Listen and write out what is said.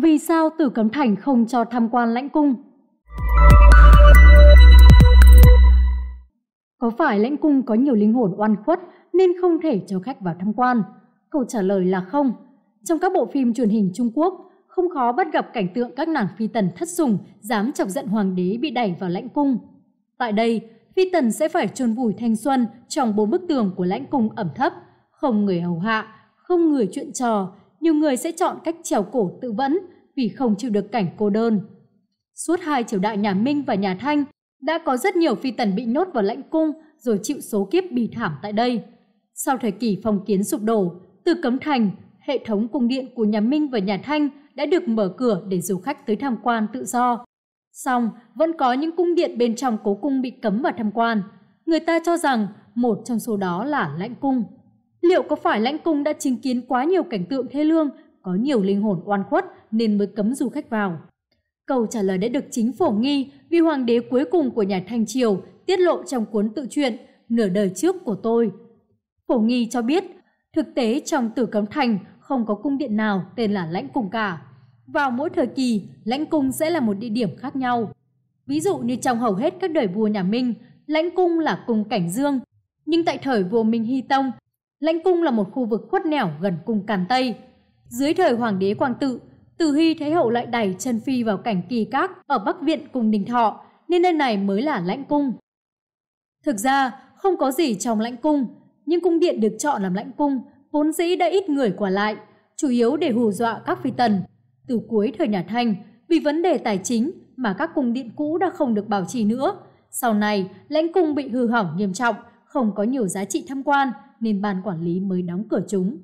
Vì sao Tử Cấm Thành không cho tham quan lãnh cung? Có phải lãnh cung có nhiều linh hồn oan khuất nên không thể cho khách vào tham quan? Câu trả lời là không. Trong các bộ phim truyền hình Trung Quốc, không khó bắt gặp cảnh tượng các nàng phi tần thất sủng dám chọc giận hoàng đế bị đẩy vào lãnh cung. Tại đây, phi tần sẽ phải chôn vùi thanh xuân trong bốn bức tường của lãnh cung ẩm thấp, không người hầu hạ, không người chuyện trò, nhiều người sẽ chọn cách trèo cổ tự vẫn vì không chịu được cảnh cô đơn. Suốt hai triều đại nhà Minh và nhà Thanh, đã có rất nhiều phi tần bị nhốt vào lãnh cung rồi chịu số kiếp bị thảm tại đây. Sau thời kỳ phong kiến sụp đổ, từ cấm thành, hệ thống cung điện của nhà Minh và nhà Thanh đã được mở cửa để du khách tới tham quan tự do. Song, vẫn có những cung điện bên trong cố cung bị cấm vào tham quan. Người ta cho rằng một trong số đó là lãnh cung. Liệu có phải lãnh cung đã chứng kiến quá nhiều cảnh tượng thê lương, có nhiều linh hồn oan khuất nên mới cấm du khách vào? Câu trả lời đã được chính phổ nghi vì hoàng đế cuối cùng của nhà Thanh Triều tiết lộ trong cuốn tự truyện Nửa đời trước của tôi. Phổ nghi cho biết, thực tế trong tử cấm thành không có cung điện nào tên là lãnh cung cả. Vào mỗi thời kỳ, lãnh cung sẽ là một địa điểm khác nhau. Ví dụ như trong hầu hết các đời vua nhà Minh, lãnh cung là cung cảnh dương. Nhưng tại thời vua Minh Hy Tông, lãnh cung là một khu vực khuất nẻo gần cung Càn Tây. Dưới thời hoàng đế Quang Tự, từ Hy Thái Hậu lại đẩy chân phi vào cảnh kỳ các ở Bắc Viện cùng Đình Thọ, nên nơi này mới là lãnh cung. Thực ra, không có gì trong lãnh cung, nhưng cung điện được chọn làm lãnh cung vốn dĩ đã ít người qua lại, chủ yếu để hù dọa các phi tần. Từ cuối thời nhà Thanh, vì vấn đề tài chính mà các cung điện cũ đã không được bảo trì nữa. Sau này, lãnh cung bị hư hỏng nghiêm trọng, không có nhiều giá trị tham quan, nên ban quản lý mới đóng cửa chúng.